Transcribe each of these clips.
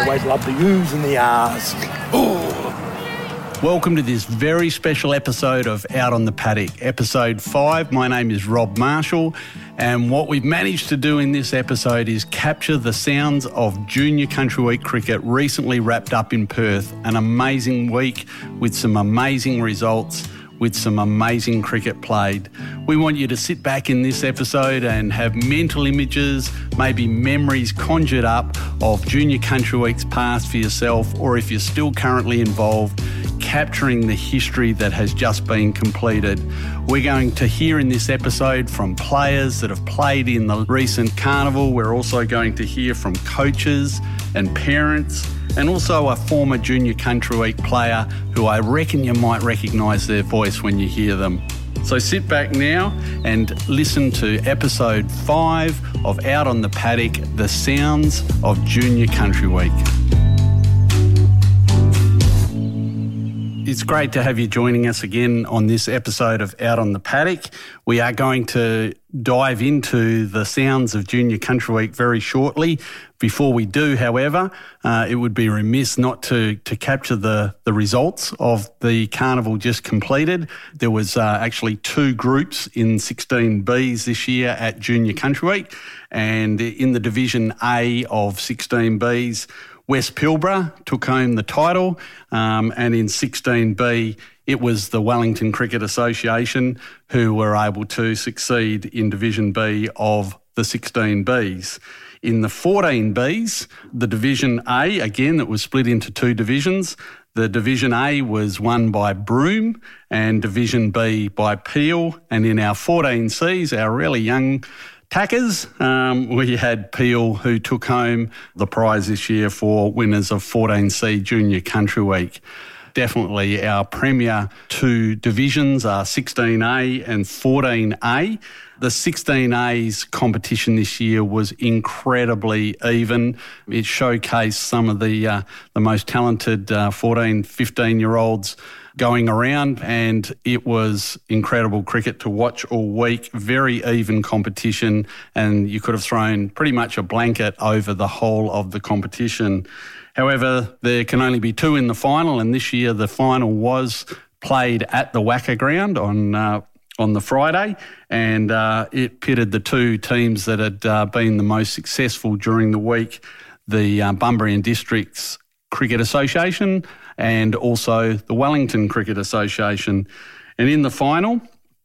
Always love the U's and the. Ooh. Welcome to this very special episode of Out on the Paddock, episode five. My name is Rob Marshall, and what we've managed to do in this episode is capture the sounds of Junior Country Week cricket recently wrapped up in Perth. An amazing week with some amazing results with some amazing cricket played. We want you to sit back in this episode and have mental images, maybe memories conjured up of Junior Country Weeks past for yourself, or if you're still currently involved, capturing the history that has just been completed. We're going to hear in this episode from players that have played in the recent carnival. We're also going to hear from coaches and parents and also a former Junior Country Week player who I reckon you might recognise their voice when you hear them. So sit back now and listen to episode five of Out on the Paddock The Sounds of Junior Country Week. It's great to have you joining us again on this episode of Out on the Paddock. We are going to dive into the sounds of Junior Country Week very shortly. Before we do, however, uh, it would be remiss not to to capture the the results of the carnival just completed. There was uh, actually two groups in 16Bs this year at Junior Country Week, and in the Division A of 16Bs. West Pilbara took home the title, um, and in 16B, it was the Wellington Cricket Association who were able to succeed in Division B of the 16Bs. In the 14Bs, the Division A, again, it was split into two divisions. The Division A was won by Broome and Division B by Peel. And in our 14Cs, our really young Tackers, um, we had Peel who took home the prize this year for winners of 14C Junior Country Week. Definitely our premier two divisions are 16A and 14A. The 16A's competition this year was incredibly even. It showcased some of the uh, the most talented uh, 14, 15 year olds going around, and it was incredible cricket to watch all week. Very even competition, and you could have thrown pretty much a blanket over the whole of the competition. However, there can only be two in the final, and this year the final was played at the WACA ground on uh, on the Friday, and uh, it pitted the two teams that had uh, been the most successful during the week. The uh, Bunbury and Districts Cricket Association and also the Wellington Cricket Association. And in the final,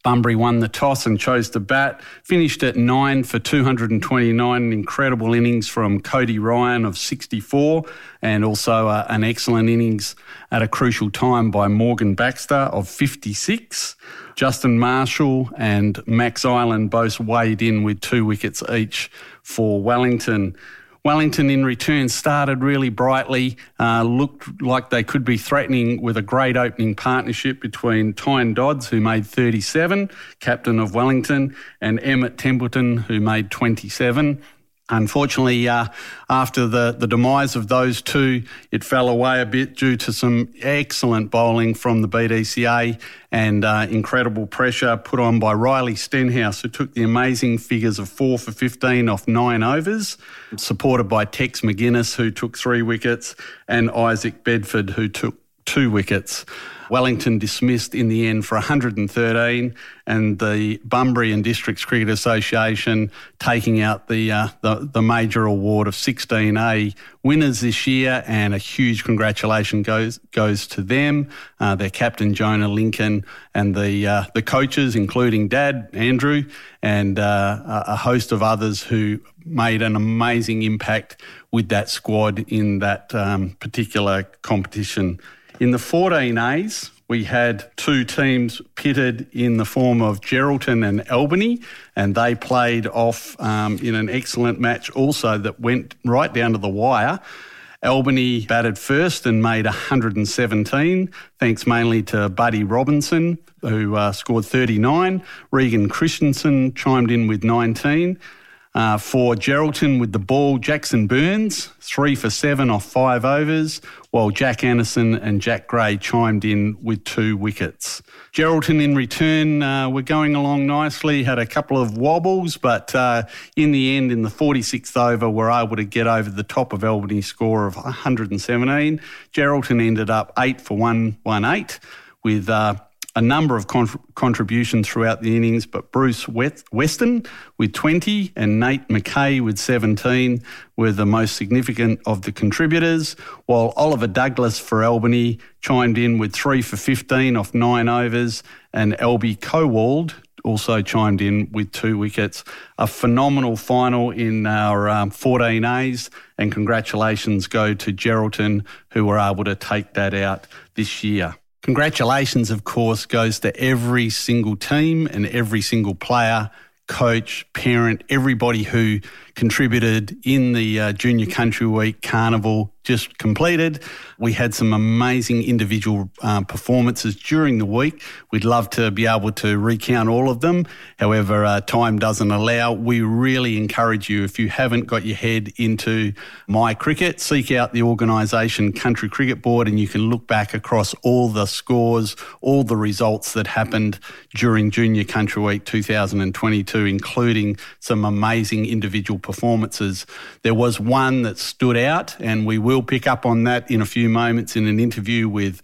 Bunbury won the toss and chose to bat. Finished at nine for 229, incredible innings from Cody Ryan of 64, and also uh, an excellent innings at a crucial time by Morgan Baxter of 56. Justin Marshall and Max Island both weighed in with two wickets each for Wellington. Wellington, in return, started really brightly, uh, looked like they could be threatening with a great opening partnership between Tyne Dodds, who made 37, captain of Wellington, and Emmett Templeton, who made 27. Unfortunately, uh, after the, the demise of those two, it fell away a bit due to some excellent bowling from the BDCA and uh, incredible pressure put on by Riley Stenhouse, who took the amazing figures of four for 15 off nine overs, supported by Tex McGuinness, who took three wickets, and Isaac Bedford, who took two wickets. Wellington dismissed in the end for 113, and the Bunbury and Districts Cricket Association taking out the, uh, the, the major award of 16A winners this year, and a huge congratulation goes goes to them, uh, their captain Jonah Lincoln, and the uh, the coaches, including Dad Andrew, and uh, a host of others who made an amazing impact with that squad in that um, particular competition. In the 14As, we had two teams pitted in the form of Geraldton and Albany, and they played off um, in an excellent match also that went right down to the wire. Albany batted first and made 117, thanks mainly to Buddy Robinson, who uh, scored 39. Regan Christensen chimed in with 19. Uh, for Geraldton with the ball, Jackson Burns, three for seven off five overs, while Jack Anderson and Jack Gray chimed in with two wickets. Geraldton in return uh, were going along nicely, had a couple of wobbles, but uh, in the end, in the 46th over, were able to get over the top of Albany's score of 117. Geraldton ended up eight for 118 with uh, a number of con- contributions throughout the innings, but Bruce Weston with 20 and Nate McKay with 17 were the most significant of the contributors, while Oliver Douglas for Albany chimed in with 3 for 15 off nine overs, and Albie Cowald also chimed in with two wickets. A phenomenal final in our um, 14As, and congratulations go to Geraldton, who were able to take that out this year. Congratulations, of course, goes to every single team and every single player, coach, parent, everybody who contributed in the uh, Junior Country Week Carnival just completed. We had some amazing individual uh, performances during the week. We'd love to be able to recount all of them. However, uh, time doesn't allow. We really encourage you, if you haven't got your head into My Cricket, seek out the organisation Country Cricket Board and you can look back across all the scores, all the results that happened during Junior Country Week 2022, including some amazing individual performances. There was one that stood out, and we will pick up on that in a few moments in an interview with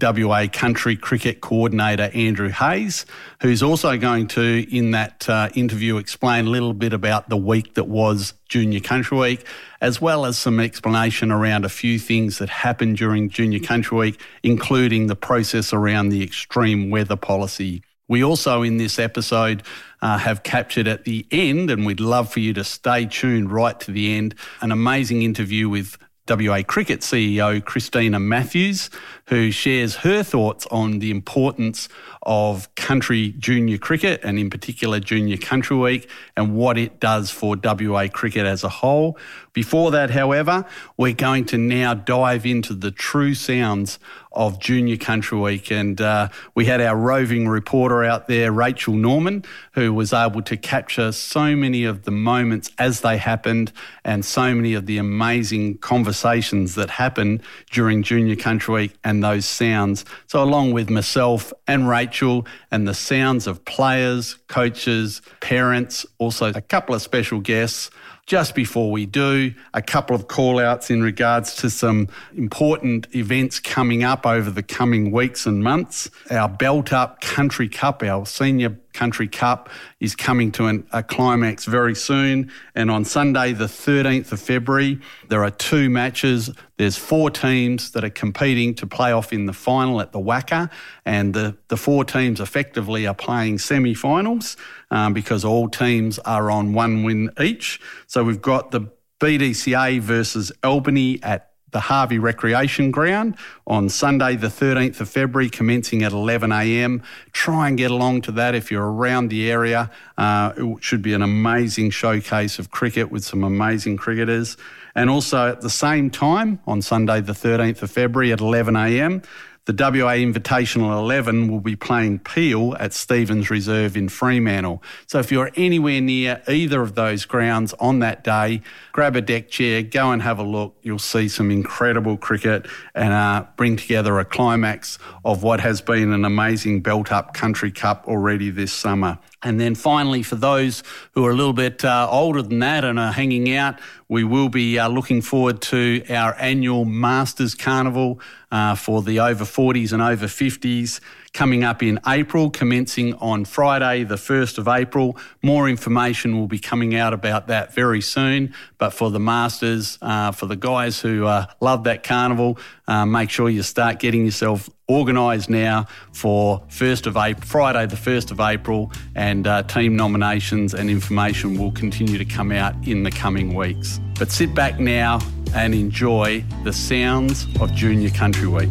WA Country Cricket Coordinator Andrew Hayes, who's also going to, in that uh, interview, explain a little bit about the week that was Junior Country Week, as well as some explanation around a few things that happened during Junior Country Week, including the process around the extreme weather policy. We also, in this episode, uh, have captured at the end, and we'd love for you to stay tuned right to the end, an amazing interview with WA Cricket CEO Christina Matthews, who shares her thoughts on the importance of country junior cricket and, in particular, Junior Country Week and what it does for WA cricket as a whole. Before that, however, we're going to now dive into the true sounds of Junior Country Week. And uh, we had our roving reporter out there, Rachel Norman, who was able to capture so many of the moments as they happened and so many of the amazing conversations that happened during Junior Country Week and those sounds. So, along with myself and Rachel and the sounds of players, coaches, parents, also a couple of special guests. Just before we do, a couple of call outs in regards to some important events coming up over the coming weeks and months. Our Belt Up Country Cup, our senior Country Cup is coming to an, a climax very soon. And on Sunday, the 13th of February, there are two matches. There's four teams that are competing to play off in the final at the WACA. And the, the four teams effectively are playing semi finals um, because all teams are on one win each. So we've got the BDCA versus Albany at the Harvey Recreation Ground on Sunday, the 13th of February, commencing at 11am. Try and get along to that if you're around the area. Uh, it should be an amazing showcase of cricket with some amazing cricketers. And also at the same time, on Sunday, the 13th of February at 11am, the WA Invitational 11 will be playing Peel at Stevens Reserve in Fremantle. So if you're anywhere near either of those grounds on that day, grab a deck chair, go and have a look. You'll see some incredible cricket and uh, bring together a climax of what has been an amazing belt up country cup already this summer. And then finally, for those who are a little bit uh, older than that and are hanging out, we will be uh, looking forward to our annual Masters Carnival uh, for the over 40s and over 50s coming up in April, commencing on Friday, the 1st of April. More information will be coming out about that very soon. But for the Masters, uh, for the guys who uh, love that carnival, uh, make sure you start getting yourself organised now for 1st of April, Friday, the 1st of April, and uh, team nominations and information will continue to come out in the coming weeks. But sit back now and enjoy the sounds of Junior Country Week.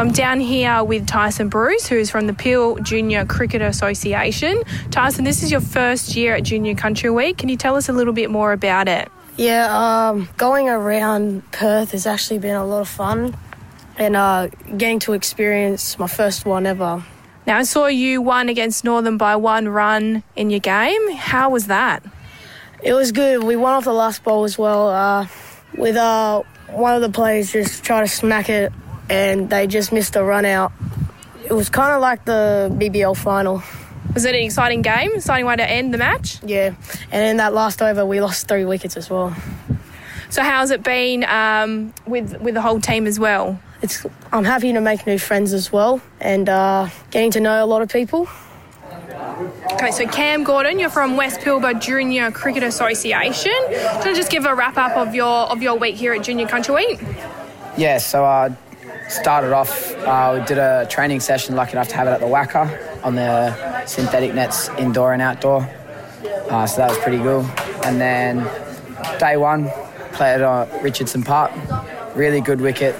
I'm down here with Tyson Bruce, who's from the Peel Junior Cricket Association. Tyson, this is your first year at Junior Country Week. Can you tell us a little bit more about it? Yeah, um, going around Perth has actually been a lot of fun and uh, getting to experience my first one ever Now, I saw you won against Northern by one run in your game. How was that? It was good. We won off the last ball as well. Uh, with uh, one of the players just trying to smack it, and they just missed a run out. It was kind of like the BBL final. Was it an exciting game? Exciting way to end the match? Yeah, and in that last over, we lost three wickets as well. So, how's it been um, with with the whole team as well? It's I'm happy to make new friends as well, and uh, getting to know a lot of people. Okay, so Cam Gordon, you're from West Pilbara Junior Cricket Association. Can I just give a wrap up of your of your week here at Junior Country Week? Yeah, so I uh, started off, uh, we did a training session, lucky enough to have it at the WACA on the synthetic nets, indoor and outdoor. Uh, so that was pretty good. And then day one, played at Richardson Park, really good wicket.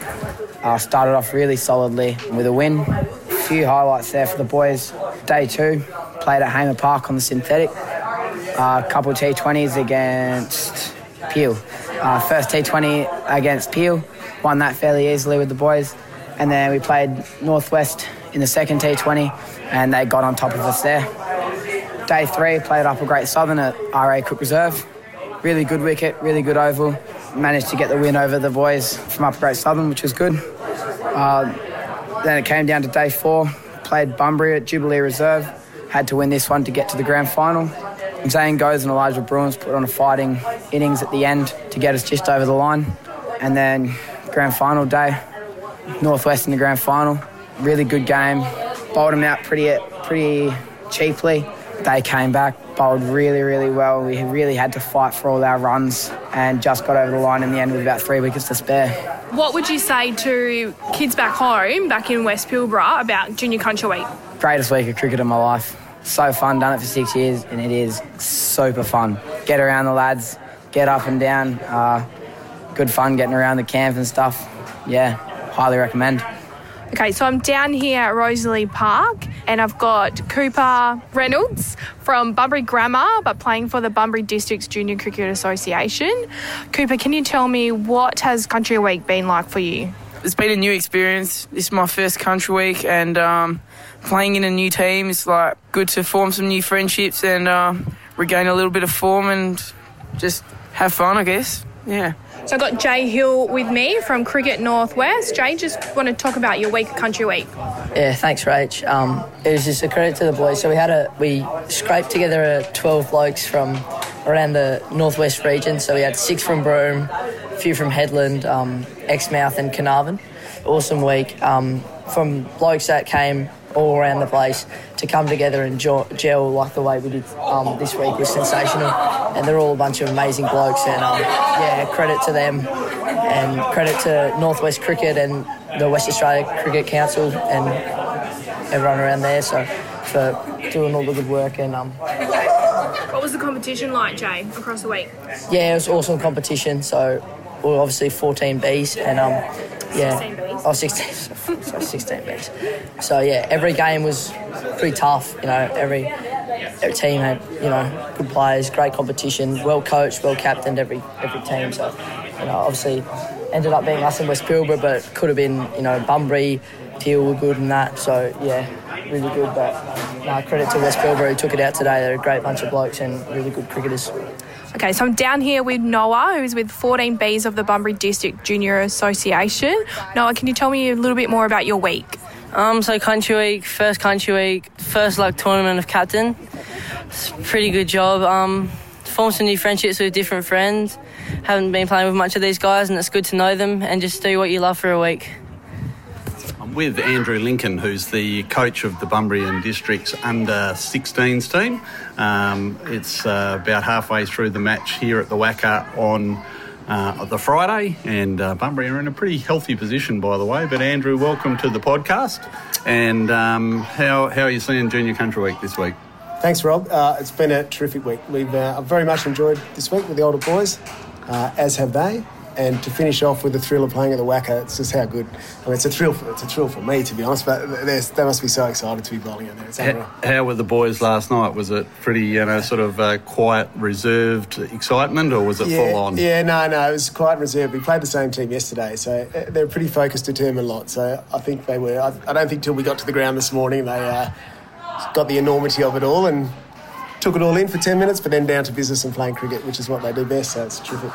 Uh, started off really solidly with a win. A few highlights there for the boys. Day two, played at Hamer Park on the synthetic. A uh, couple T20s against Peel. Uh, first T20 against Peel, won that fairly easily with the boys. And then we played Northwest in the second T20, and they got on top of us there. Day three, played Upper Great Southern at RA Cook Reserve. Really good wicket, really good oval. Managed to get the win over the boys from Upper Great Southern, which was good. Uh, then it came down to day four. Played Bunbury at Jubilee Reserve. Had to win this one to get to the grand final. Zane Goes and Elijah Bruins put on a fighting innings at the end to get us just over the line. And then grand final day, Northwest in the grand final. Really good game. Bowled them out pretty pretty cheaply. They came back, bowled really, really well. We really had to fight for all our runs and just got over the line in the end with about three wickets to spare. What would you say to kids back home, back in West Pilbara, about Junior Country Week? Greatest week of cricket of my life. So fun, done it for six years, and it is super fun. Get around the lads, get up and down. Uh, good fun getting around the camp and stuff. Yeah, highly recommend. Okay, so I'm down here at Rosalie Park and I've got Cooper Reynolds from Bunbury Grammar but playing for the Bunbury Districts Junior Cricket Association. Cooper, can you tell me what has Country Week been like for you? It's been a new experience. This is my first Country Week and um, playing in a new team is like good to form some new friendships and uh, regain a little bit of form and just have fun, I guess. Yeah. So I've got Jay Hill with me from Cricket Northwest. Jay, just want to talk about your week Country Week. Yeah, thanks, Rach. Um, it was just a credit to the boys. So we had a we scraped together a 12 blokes from around the northwest region. So we had six from Broome, a few from Hedland, um, Exmouth, and Carnarvon. Awesome week um, from blokes that came all around the place to come together and gel like the way we did um, this week was sensational. And they're all a bunch of amazing blokes. And um, yeah, credit to them and credit to Northwest Cricket and the West Australia Cricket Council and everyone around there. So for doing all the good work and um, what was the competition like, Jay, across the week? Yeah, it was awesome competition. So we are obviously 14 Bs and um, yeah, 16 Bs. oh 16, sorry, 16 Bs. So yeah, every game was pretty tough. You know, every every team had you know good players, great competition, well coached, well captained every every team. So you know, obviously ended up being us in West Pilbara, but could have been you know Bunbury, Peel were good and that. So yeah, really good. But no, credit to West Pilbara who took it out today. They're a great bunch of blokes and really good cricketers. Okay, so I'm down here with Noah, who's with 14Bs of the Bunbury District Junior Association. Noah, can you tell me a little bit more about your week? Um, so country week, first country week, first like tournament of captain. It's pretty good job. Um, formed some new friendships with different friends. Haven't been playing with much of these guys, and it's good to know them and just do what you love for a week with Andrew Lincoln, who's the coach of the Bunbury Districts under 16s team. Um, it's uh, about halfway through the match here at the WACA on uh, the Friday, and uh, Bunbury are in a pretty healthy position, by the way. But Andrew, welcome to the podcast. And um, how, how are you seeing Junior Country Week this week? Thanks, Rob. Uh, it's been a terrific week. We've uh, very much enjoyed this week with the older boys, uh, as have they. And to finish off with the thrill of playing at the WACA, it's just how good. I mean, it's a thrill. For, it's a thrill for me, to be honest. But they must be so excited to be bowling out there. It's how, how, were the boys last night? Was it pretty, you know, sort of uh, quiet, reserved excitement, or was it yeah, full on? Yeah, no, no, it was quiet, reserved. We played the same team yesterday, so uh, they're pretty focused, determined lot. So I think they were. I, I don't think till we got to the ground this morning they uh, got the enormity of it all and took it all in for 10 minutes, but then down to business and playing cricket, which is what they do best. So it's terrific.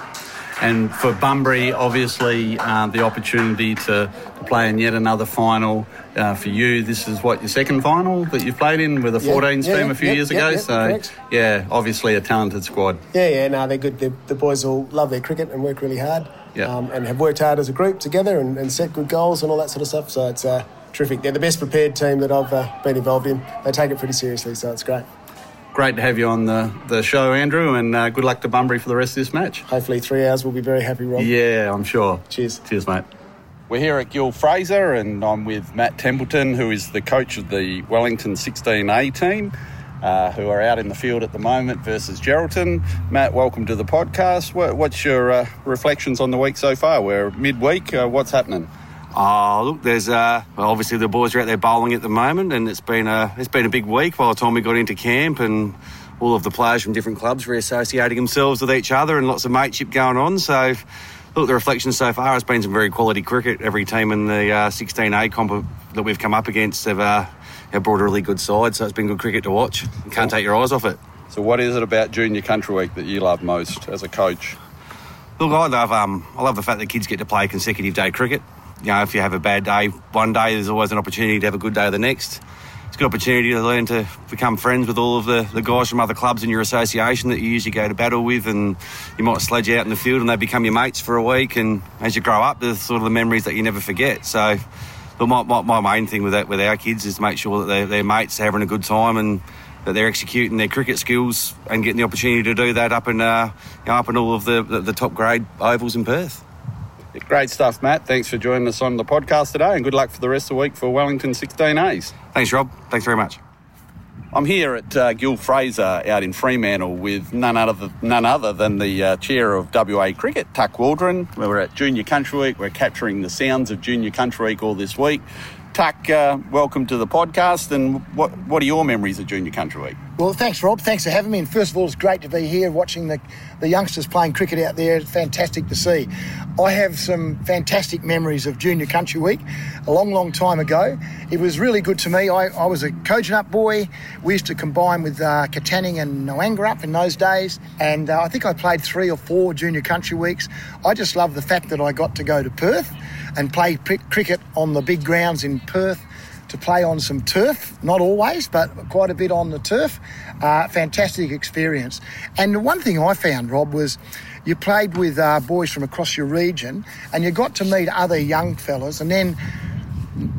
And for Bunbury, obviously, uh, the opportunity to, to, play in yet another final uh, for you. This is what your second final that you've played in with a 14s yeah, team a few years ago. so, correct. yeah, obviously a talented squad. Yeah, yeah, no, they're good. They're, the boys all love their cricket and work really hard. Yeah. Um, and have worked hard as a group together and, and, set good goals and all that sort of stuff. So it's uh, terrific. They're the best prepared team that I've uh, been involved in. They take it pretty seriously, so it's great great to have you on the, the show, Andrew, and uh, good luck to Bunbury for the rest of this match. Hopefully, three hours we'll be very happy, Rob. Yeah, I'm sure. Cheers. Cheers, mate. We're here at Gil Fraser, and I'm with Matt Templeton, who is the coach of the Wellington 16A team. Uh, who are out in the field at the moment versus Geraldton. Matt, welcome to the podcast. What, what's your uh, reflections on the week so far? We're midweek. Uh, what's happening? Oh, look, there's uh, well, obviously the boys are out there bowling at the moment, and it's been a it's been a big week by the time we got into camp, and all of the players from different clubs reassociating themselves with each other, and lots of mateship going on. So, look, the reflection so far has been some very quality cricket. Every team in the uh, 16A comp that we've come up against have, uh, have brought a really good side, so it's been good cricket to watch. You can't take your eyes off it. So, what is it about Junior Country Week that you love most as a coach? Look, I love um, I love the fact that kids get to play consecutive day cricket know, if you have a bad day one day, there's always an opportunity to have a good day the next. It's a good opportunity to learn to become friends with all of the, the guys from other clubs in your association that you usually go to battle with, and you might sledge out in the field and they become your mates for a week. And as you grow up, there's sort of the memories that you never forget. So, my, my, my main thing with that with our kids is to make sure that they're, their mates are having a good time and that they're executing their cricket skills and getting the opportunity to do that up in uh, you know, up in all of the, the, the top grade ovals in Perth. Great stuff, Matt. Thanks for joining us on the podcast today, and good luck for the rest of the week for Wellington 16As. Thanks, Rob. Thanks very much. I'm here at uh, Gil Fraser out in Fremantle with none other, none other than the uh, chair of WA Cricket, Tuck Waldron. We're at Junior Country Week. We're capturing the sounds of Junior Country Week all this week. Tuck, uh, welcome to the podcast. And what, what are your memories of Junior Country Week? Well, thanks, Rob. Thanks for having me. And first of all, it's great to be here watching the, the youngsters playing cricket out there. It's fantastic to see. I have some fantastic memories of Junior Country Week a long, long time ago. It was really good to me. I, I was a Kojonup boy. We used to combine with uh, Katanning and Gnowangerup in those days. And uh, I think I played three or four Junior Country Weeks. I just love the fact that I got to go to Perth and play cricket on the big grounds in Perth to play on some turf, not always, but quite a bit on the turf. Uh, fantastic experience. And the one thing I found, Rob, was you played with uh, boys from across your region and you got to meet other young fellas and then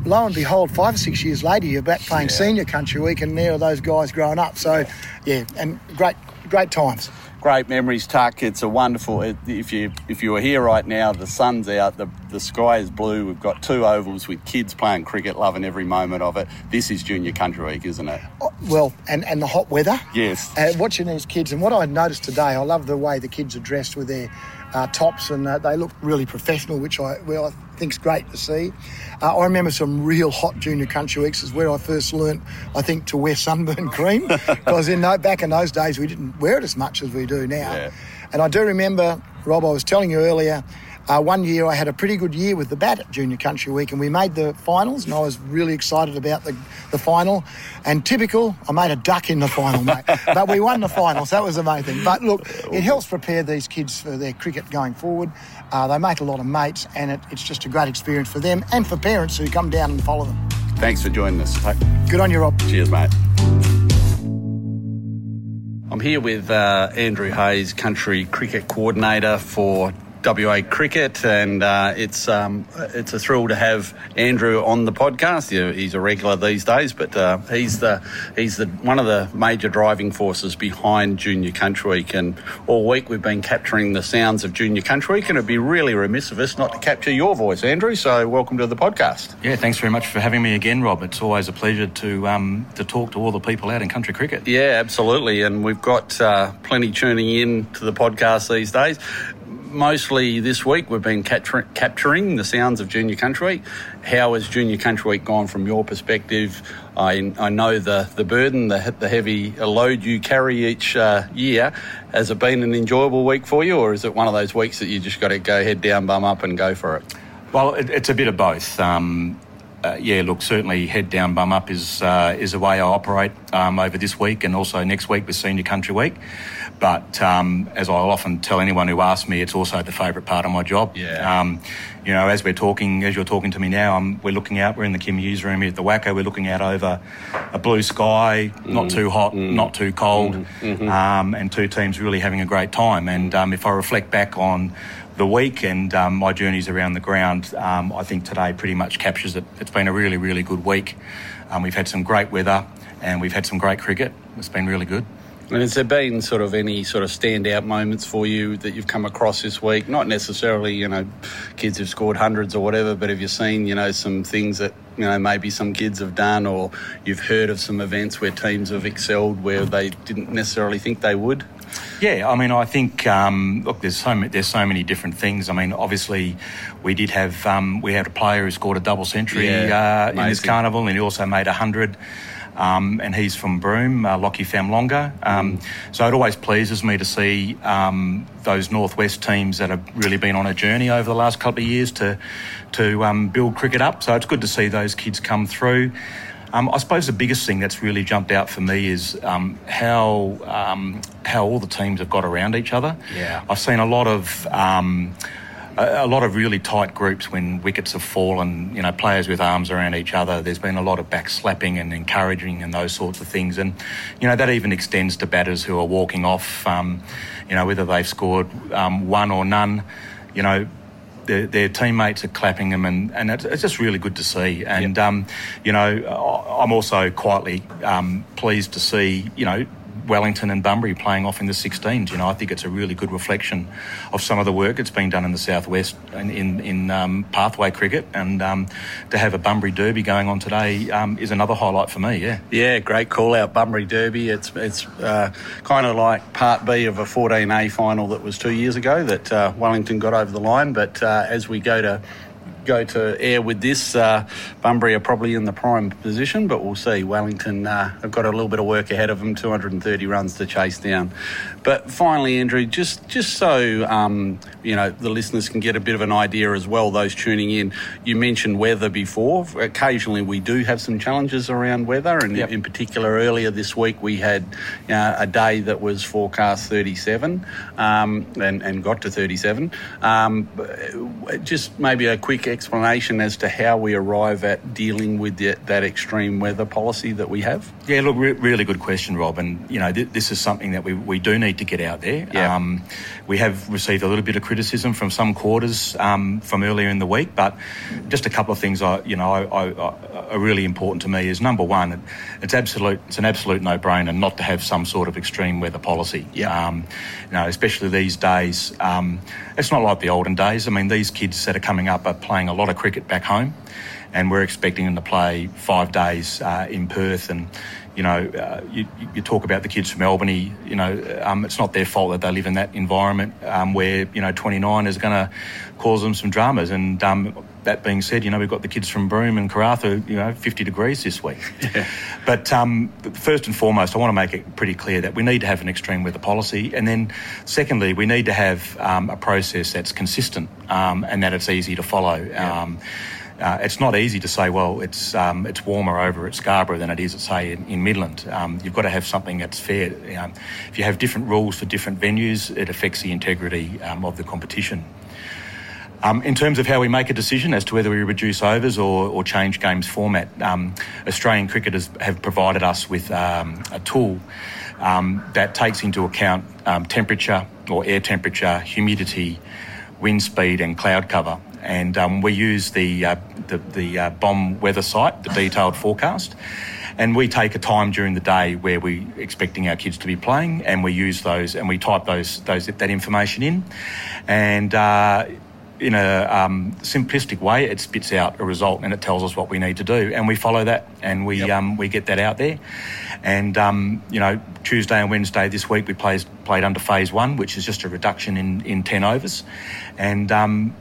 lo and behold, five or six years later, you're back playing yeah. senior country week, and there are those guys growing up. So, yeah, and great, great times great memories, Tuck. It's a wonderful. If you if you were here right now, the sun's out, the the sky is blue. We've got two ovals with kids playing cricket, loving every moment of it. This is Junior Country Week, isn't it? Oh, well, and and the hot weather. Yes. Uh, watching these kids, and what I noticed today, I love the way the kids are dressed with their uh, tops, and uh, they look really professional, which I well I think's great to see. Uh, I remember some real hot junior country weeks is where I first learnt, I think, to wear sunburn cream because in no, back in those days we didn't wear it as much as we do now. Yeah. And I do remember, Rob, I was telling you earlier uh, one year I had a pretty good year with the bat at Junior Country Week and we made the finals and I was really excited about the, the final. And typical, I made a duck in the final, mate. but we won the finals. that was the main thing. But look, it helps prepare these kids for their cricket going forward. Uh, they make a lot of mates and it, it's just a great experience for them and for parents who come down and follow them. Thanks for joining us. Good on you, Rob. Cheers, mate. I'm here with uh, Andrew Hayes, Country Cricket Coordinator for WA Cricket, and uh, it's um, it's a thrill to have Andrew on the podcast. He's a regular these days, but uh, he's the he's the one of the major driving forces behind Junior Country Week. And all week we've been capturing the sounds of Junior Country Week, and it'd be really remiss of us not to capture your voice, Andrew. So welcome to the podcast. Yeah, thanks very much for having me again, Rob. It's always a pleasure to um, to talk to all the people out in country cricket. Yeah, absolutely, and we've got uh, plenty tuning in to the podcast these days mostly this week we've been captur- capturing the sounds of Junior Country Week. How has Junior Country Week gone from your perspective? I, I know the, the burden, the, the heavy load you carry each uh, year. Has it been an enjoyable week for you, or is it one of those weeks that you just got to go head down, bum up, and go for it? Well, it, it's a bit of both. Um, uh, yeah, look, certainly head down, bum up is uh, is the way I operate um, over this week and also next week with Senior Country Week. But um, as I often tell anyone who asks me, it's also the favourite part of my job. Yeah. Um, you know, as we're talking, as you're talking to me now, I'm, we're looking out. We're in the Kim Hughes room here at the WACA. We're looking out over a blue sky, not too hot, not too cold, um, and two teams really having a great time. And um, if I reflect back on the week and um, my journeys around the ground, um, I think today pretty much captures it. It's been a really, really good week. Um, we've had some great weather and we've had some great cricket. It's been really good. And has there been sort of any sort of standout moments for you that you've come across this week? Not necessarily, you know, kids who've scored hundreds or whatever, but have you seen, you know, some things that, you know, maybe some kids have done or you've heard of some events where teams have excelled where they didn't necessarily think they would? Yeah, I mean, I think um, look, there's so many, there's so many different things. I mean, obviously, we did have um, we had a player who scored a double century Yeah, uh, in this carnival, and he also made a hundred. Um, and he's from Broome, uh, Lockie Famlonga. Um, So it always pleases me to see um, those northwest teams that have really been on a journey over the last couple of years to to um, build cricket up. So it's good to see those kids come through. Um, I suppose the biggest thing that's really jumped out for me is um, how um, how all the teams have got around each other. Yeah. I've seen a lot of um, a, a lot of really tight groups when wickets have fallen. You know, players with arms around each other. There's been a lot of back slapping and encouraging and those sorts of things. And you know that even extends to batters who are walking off. Um, you know, whether they've scored um, one or none. You know, their, their teammates are clapping them, and, and it's, it's just really good to see. And um, you know, I'm also quietly um, pleased to see you know. Wellington and Bunbury playing off in the 16s. You know, I think it's a really good reflection of some of the work that's been done in the southwest in in, in um, pathway cricket, and um, to have a Bunbury Derby going on today um, is another highlight for me. Yeah. Yeah, great call out, Bunbury Derby. It's it's uh, kind of like Part B of a 14A final that was two years ago that uh, Wellington got over the line. But uh, as we go to go to air with this, uh, Bunbury are probably in the prime position, but we'll see. Wellington uh, have got a little bit of work ahead of them, 230 runs to chase down. But finally, Andrew, just just so um, you know the listeners can get a bit of an idea as well. Those tuning in, you mentioned weather before. Occasionally, we do have some challenges around weather, and in particular, earlier this week we had uh, a day that was forecast 37 um, and, and got to 37. Um, just maybe a quick explanation as to how we arrive at dealing with the, that extreme weather policy that we have. Yeah, look, re- really good question, Rob. And you know, th- this is something that we, we do need to get out there. Yeah. Um, we have received a little bit of criticism from some quarters um, from earlier in the week, but just a couple of things I, you know, I, I, I, are really important to me. Is number one, it's absolute, it's an absolute no-brainer not to have some sort of extreme weather policy. Yeah. Um, you know, especially these days. Um, it's not like the olden days. I mean, these kids that are coming up are playing a lot of cricket back home, and we're expecting them to play five days uh, in Perth. And you know, uh, you, you talk about the kids from Albany. You know, um, it's not their fault that they live in that environment um, where you know 29 is going to cause them some dramas. And um, that being said, you know, we've got the kids from Broome and Karratha, you know, 50 degrees this week. But um, first and foremost, I want to make it pretty clear that we need to have an extreme weather policy. And then, secondly, we need to have um, a process that's consistent um, and that it's easy to follow. Um, uh, it's not easy to say, well, it's um, it's warmer over at Scarborough than it is, at, say, in, in Midland. Um, you've got to have something that's fair. Um, if you have different rules for different venues, it affects the integrity um, of the competition. Um, in terms of how we make a decision as to whether we reduce overs or, or change games format, um, Australian cricketers have provided us with um, a tool um, that takes into account um, temperature or air temperature, humidity, wind speed, and cloud cover. And um, we use the uh, the, the uh, BoM weather site, the detailed forecast. And we take a time during the day where we're expecting our kids to be playing, and we use those and we type those those that information in, and uh, in a um, simplistic way, it spits out a result and it tells us what we need to do, and we follow that and we yep. um, we get that out there. And um, you know, Tuesday and Wednesday this week we played played under phase one, which is just a reduction in in ten overs, and um,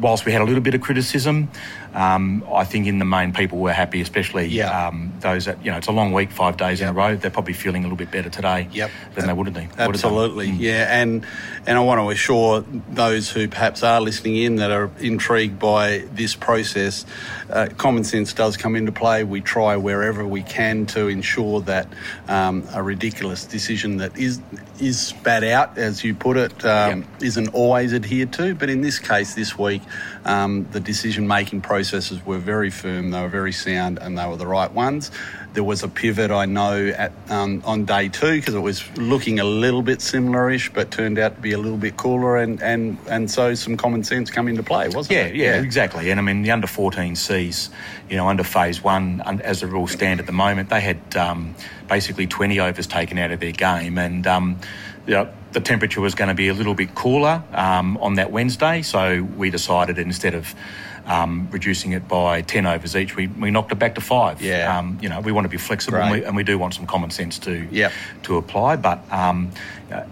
whilst we had a little bit of criticism, um, I think in the main people were happy, especially yeah. um, those that you know it's a long week, five days yep. in a row. They're probably feeling a little bit better today yep. than they would have been. Absolutely, mm. yeah, and and I want to assure those who perhaps are listening in that are intrigued by this process, uh, common sense does come into play. We try wherever we can to ensure that um, a ridiculous decision that is is spat out, as you put it, um, yep. not always adhered to. But in this case, this week, um, the decision making processes were very firm, they were very sound, and they were the right ones. There was a pivot, I know, at um, on day two because it was looking a little bit similar-ish, but turned out to be a little bit cooler, and, and, and so some common sense come into play, wasn't yeah, it? Yeah, yeah, exactly. And I mean, the under 14 Cs, you know, under phase one, as the rules stand at the moment, they had um, basically 20 overs taken out of their game, and um, you know, the temperature was going to be a little bit cooler um, on that Wednesday, so we decided instead of um, reducing it by 10 overs each, we, we knocked it back to five. Yeah. Um, you know, we want to be flexible and we, and we, do want some common sense to, yep. to apply. But um,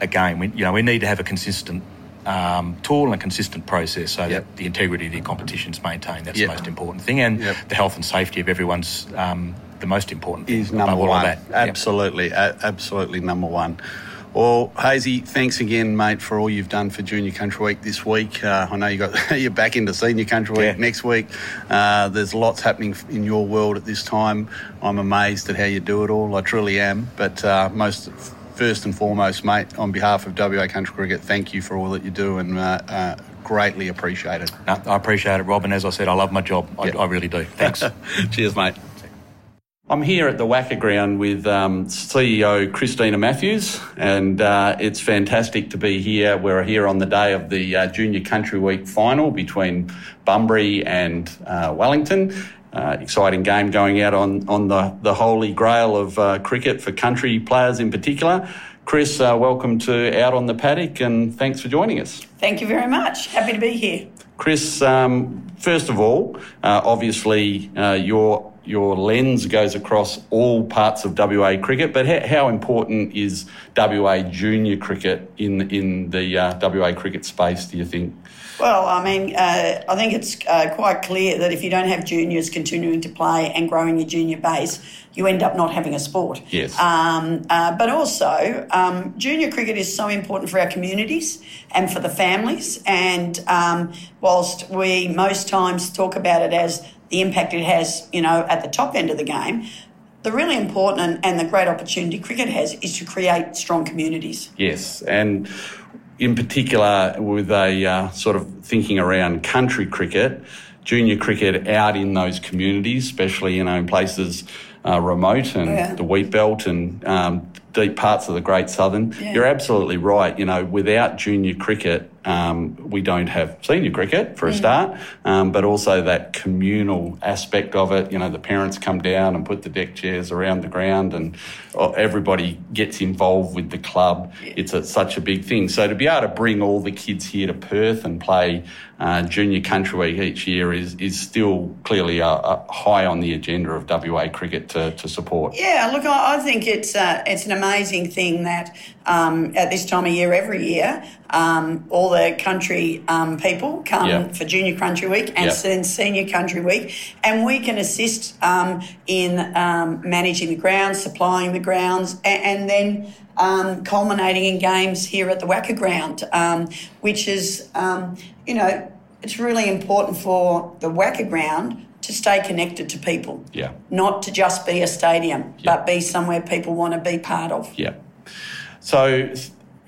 again, we, you know, we need to have a consistent um, tool and a consistent process so yep. that the integrity of the competition is maintained. That's yep. the most important thing. And the health and safety of everyone's um, the most important thing. Is number one. Absolutely. absolutely number one. Well, Hazy, thanks again, mate, for all you've done for Junior Country Week this week. Uh, I know you got you're back into Senior Country Week yeah. next week. Uh, there's lots happening in your world at this time. I'm amazed at how you do it all. I truly am. But uh, most first and foremost, mate, on behalf of WA Country Cricket, thank you for all that you do and uh, uh, greatly appreciate it. No, I appreciate it, Rob. And as I said, I love my job. I, I really do. Thanks. Cheers, mate. I'm here at the WACA ground with um, CEO Christina Matthews, and uh, it's fantastic to be here. We're here on the day of the uh, Junior Country Week final between Bunbury and uh, Wellington. Uh, exciting game going out on, on the, the holy grail of uh, cricket for country players in particular. Chris, uh, welcome to Out on the Paddock, and thanks for joining us. Thank you very much. Happy to be here. Chris, um, first of all, obviously, your your lens goes across all parts of WA cricket, but how, how important is WA junior cricket in in the uh, WA cricket space? Do you think? Well, I mean, uh, I think it's uh, quite clear that if you don't have juniors continuing to play and growing your junior base, you end up not having a sport. Yes. Um, uh, but also, um, junior cricket is so important for our communities and for the families. And um, whilst we most times talk about it as the impact it has, you know, at the top end of the game. The really important and, and the great opportunity cricket has is to create strong communities. Yes, and in particular with a uh, sort of thinking around country cricket, junior cricket out in those communities, especially you know in places uh, remote and yeah. the wheat belt and um, deep parts of the Great Southern. Yeah. You're absolutely right. You know, without junior cricket, um, we don't have senior cricket for a start, um, but also that communal aspect of it. You know, the parents come down and put the deck chairs around the ground, and uh, everybody gets involved with the club. It's a, such a big thing. So to be able to bring all the kids here to Perth and play uh, junior country week each year is is still clearly a, a high on the agenda of WA cricket to, to support. Yeah, look, I think it's uh, it's an amazing thing that um, at this time of year every year um, all the country um, people come yep. for Junior Country Week and yep. Senior Country Week, and we can assist um, in um, managing the grounds, supplying the grounds, and, and then um, culminating in games here at the WACA ground, um, which is, you know, it's really important for the WACA ground to stay connected to people. Yeah. Not to just be a stadium, but be somewhere people want to be part of. Yeah. So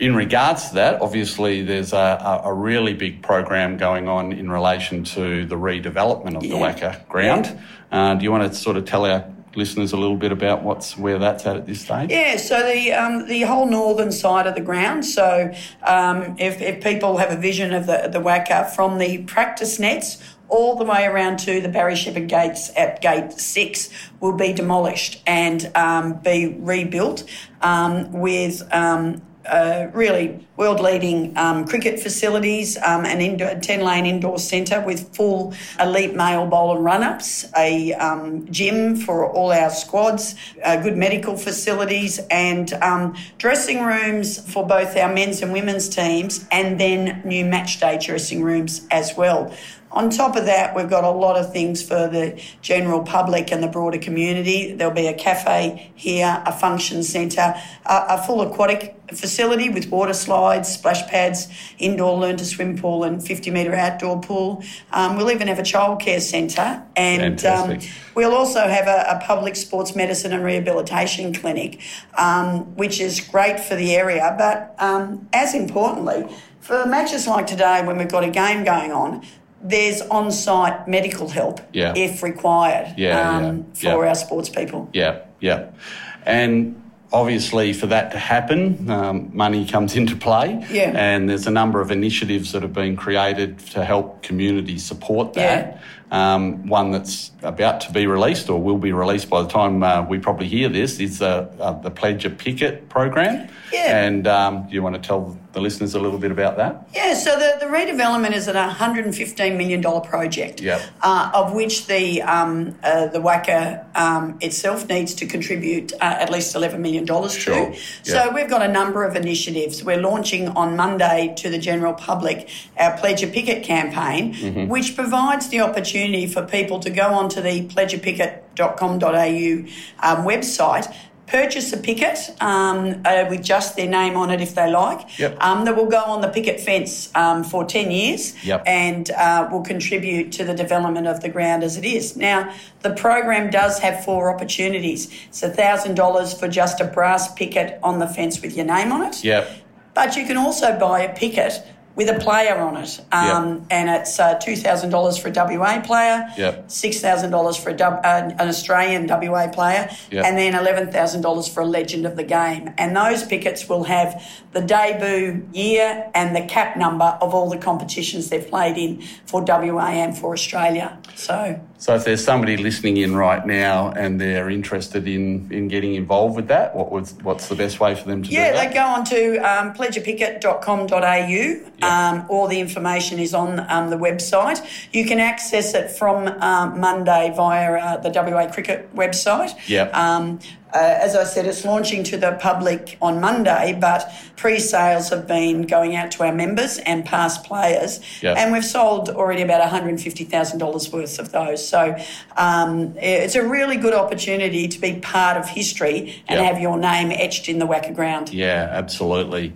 in regards to that, obviously there's a, a, really big program going on in relation to the redevelopment of yeah. the WACA ground. Yeah. Uh, do you want to sort of tell our listeners a little bit about what's where that's at at this stage? Yeah, so the um, the whole northern side of the ground. So um, if, if people have a vision of the the WACA from the practice nets all the way around to the Barry Shepherd gates at gate six will be demolished and um, be rebuilt um, with um, uh, really world leading um, cricket facilities, um, an indoor, 10 lane indoor centre with full elite male bowler run ups, a um, gym for all our squads, uh, good medical facilities, and um, dressing rooms for both our men's and women's teams, and then new match day dressing rooms as well. On top of that, we've got a lot of things for the general public and the broader community. There'll be a cafe here, a function centre, a, a full aquatic facility with water slides, splash pads, indoor learn to swim pool, and 50 metre outdoor pool. Um, we'll even have a childcare centre, and um, we'll also have a, a, public sports medicine and rehabilitation clinic, um, which is great for the area. But um, as importantly, for matches like today, when we've got a game going on, there's on-site medical help yeah. if required yeah, um, yeah, for our sports people. Yeah, yeah. And obviously, for that to happen, um, money comes into play. Yeah. And there's a number of initiatives that have been created to help communities support that. Yeah. Um, one that's about to be released or will be released by the time uh, we probably hear this is the, uh, the Pledge a Picket program. Yeah. And um, do you want to tell the listeners a little bit about that? Yeah, so the, the redevelopment is a $115 million project, Yep. uh, of which the um, uh, the WACA um, itself needs to contribute uh, at least $11 million Sure. to. Yeah. So we've got a number of initiatives. We're launching on Monday to the general public our Pledge a Picket campaign, Mhm. which provides the opportunity for people to go onto the pledgeapicket.com.au um, website. Purchase a picket um, uh, with just their name on it if they like. Yep. Um, that will go on the picket fence um, for 10 years Yep. and uh, will contribute to the development of the ground as it is. Now, the program does have four opportunities. It's $1,000 for just a brass picket on the fence with your name on it. Yep. But you can also buy a picket with a player on it. Um, And it's uh, $2,000 for a WA player, Yep. $6,000 for a, uh, an Australian WA player, Yep. and then $11,000 for a legend of the game. And those pickets will have the debut year and the cap number of all the competitions they've played in for WA and for Australia. So, So if there's somebody listening in right now and they're interested in, in getting involved with that, what was what's the best way for them to yeah, do that? they go on to um, pledgeapicket.com.au. Um, all the information is on um, the website. You can access it from um, Monday via uh, the WA Cricket website. Yep. Um, uh, as I said, it's launching to the public on Monday, but pre-sales have been going out to our members and past players, Yep. and we've sold already about $150,000 worth of those. So um, it's a really good opportunity to be part of history and Yep. have your name etched in the WACA ground. Yeah, absolutely.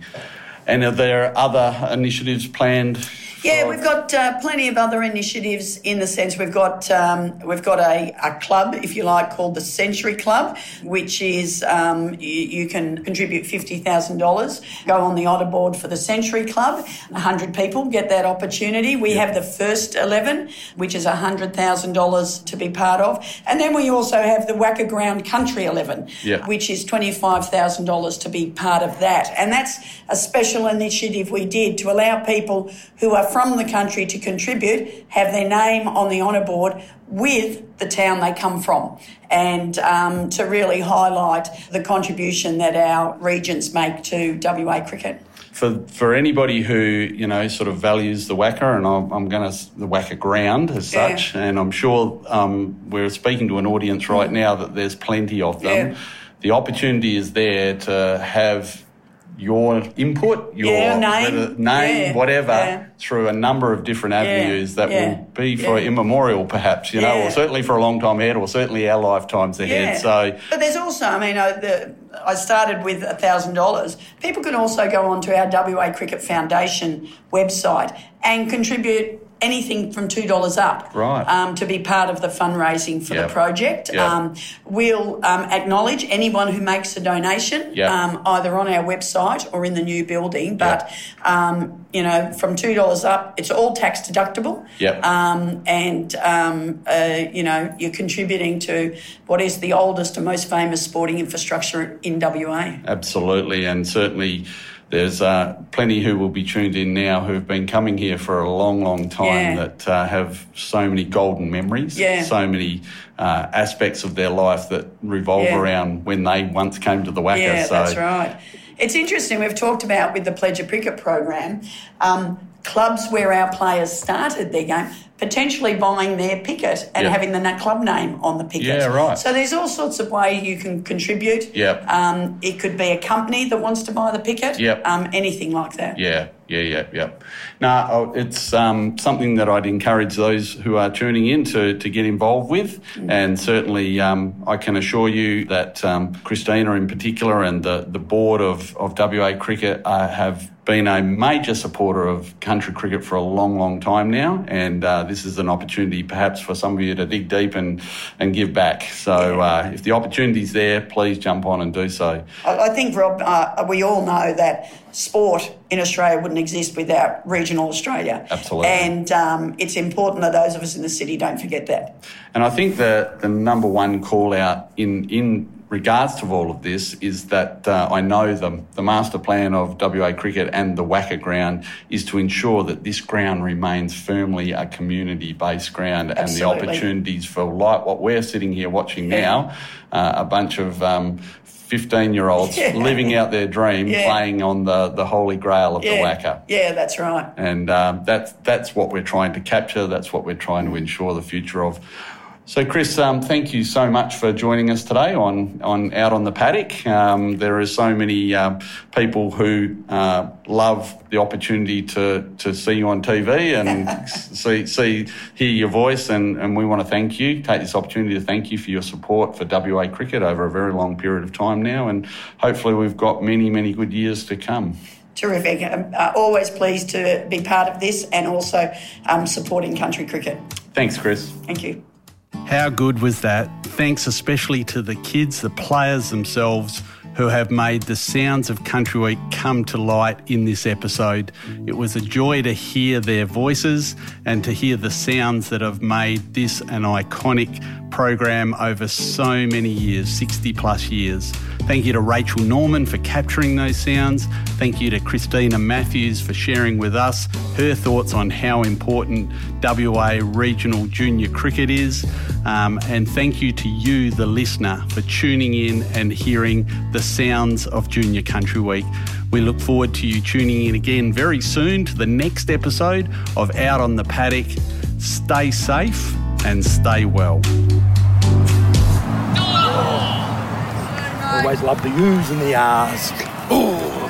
And are there other initiatives planned? Yeah, we've got uh, plenty of other initiatives in the sense we've got um, we've got a, a club, if you like, called the Century Club, which is um, you, you can contribute fifty thousand dollars, go on the honour board for the Century Club. hundred people get that opportunity. We have the first eleven, which is hundred thousand dollars to be part of, and then we also have the WACA Ground Country Eleven, Yeah. which is $25,000 to be part of that. And that's a special initiative we did to allow people who are from the country to contribute, have their name on the honour board with the town they come from, and um, to really highlight the contribution that our regions make to WA cricket. For for anybody who you know sort of values the WACA, and I'm, I'm going to the WACA ground as Yeah. such, and I'm sure um, we're speaking to an audience right now that there's plenty of them. Yeah. The opportunity is there to have your input, your Yeah, name. whether- name, Yeah, whatever, yeah. through a number of different avenues that will be for immemorial, perhaps, you know, or certainly for a long time ahead, or certainly our lifetimes ahead. So, but there's also, I mean, uh, the, I started with thousand dollars. People can also go onto our WA Cricket Foundation website and contribute anything from two dollars up, Right. Um, to be part of the fundraising for Yep. the project. Yep. Um, we'll um, acknowledge anyone who makes a donation, Yep. um, either on our website or in the new building. But um, you know, from two dollars up, it's all tax deductible. Um, and um, uh, you know, you're contributing to what is the oldest and most famous sporting infrastructure in WA. Absolutely, and certainly there's uh, plenty who will be tuned in now who've been coming here for a long, long time Yeah. that uh, have so many golden memories, Yeah. so many uh, aspects of their life that revolve Yeah. around when they once came to the WACA. Yeah, so, that's right. It's interesting. We've talked about with the Pledge a Picket program. Um, clubs where our players started their game potentially buying their picket and having the club name on the picket. Yeah, right. So there's all sorts of ways you can contribute. Yep. Um, it could be a company that wants to buy the picket. Yep. Um, anything like that. Yeah, yeah, yeah, yeah. No, oh, it's um, something that I'd encourage those who are tuning in to, to get involved with. And certainly, um, I can assure you that um, Christina, in particular, and the, the board of, of WA Cricket uh, have been a major supporter of country cricket for a long, long time now. And uh, this is an opportunity, perhaps, for some of you to dig deep and, and give back. So uh, if the opportunity's there, please jump on and do so. I, I think, Rob, uh, we all know that sport in Australia wouldn't exist without regional Australia. Absolutely. And um, it's important that those of us in the city don't forget that. And I think that the number one call out in, in regards to all of this is that uh, I know the, the master plan of WA cricket and the WACA ground is to ensure that this ground remains firmly a community based ground and the opportunities for like what we're sitting here watching now, uh, a bunch of um, 15 year olds Yeah. living out their dream Yeah. playing on the, the holy grail of the yeah. WACA. Yeah, that's right. And um, that's that's what we're trying to capture. That's what we're trying to ensure the future of. So, Chris, um, thank you so much for joining us today on, on out on the paddock. Um, there are so many um, people who uh, love the opportunity to, to see you on TV and see see hear your voice, and, and we want to thank you. Take this opportunity to thank you for your support for WA cricket over a very long period of time now, and hopefully we've got many many good years to come. Terrific. Um, uh, always pleased to be part of this and also um, supporting country cricket. Thanks, Chris. Thank you. How good was that? Thanks especially to the kids, the players themselves, who have made the sounds of Country Week come to light in this episode. It was a joy to hear their voices and to hear the sounds that have made this an iconic program over so many years 60 plus years. Thank you to Rachel Norman for capturing those sounds. Thank you to Christina Matthews for sharing with us her thoughts on how important WA regional junior cricket is. Um, and thank you to you, the listener, for tuning in and hearing the sounds of Junior Country Week. We look forward to you tuning in again very soon to the next episode of Out on the Paddock. Stay safe and stay well. Always love the U's and the R's. Ooh.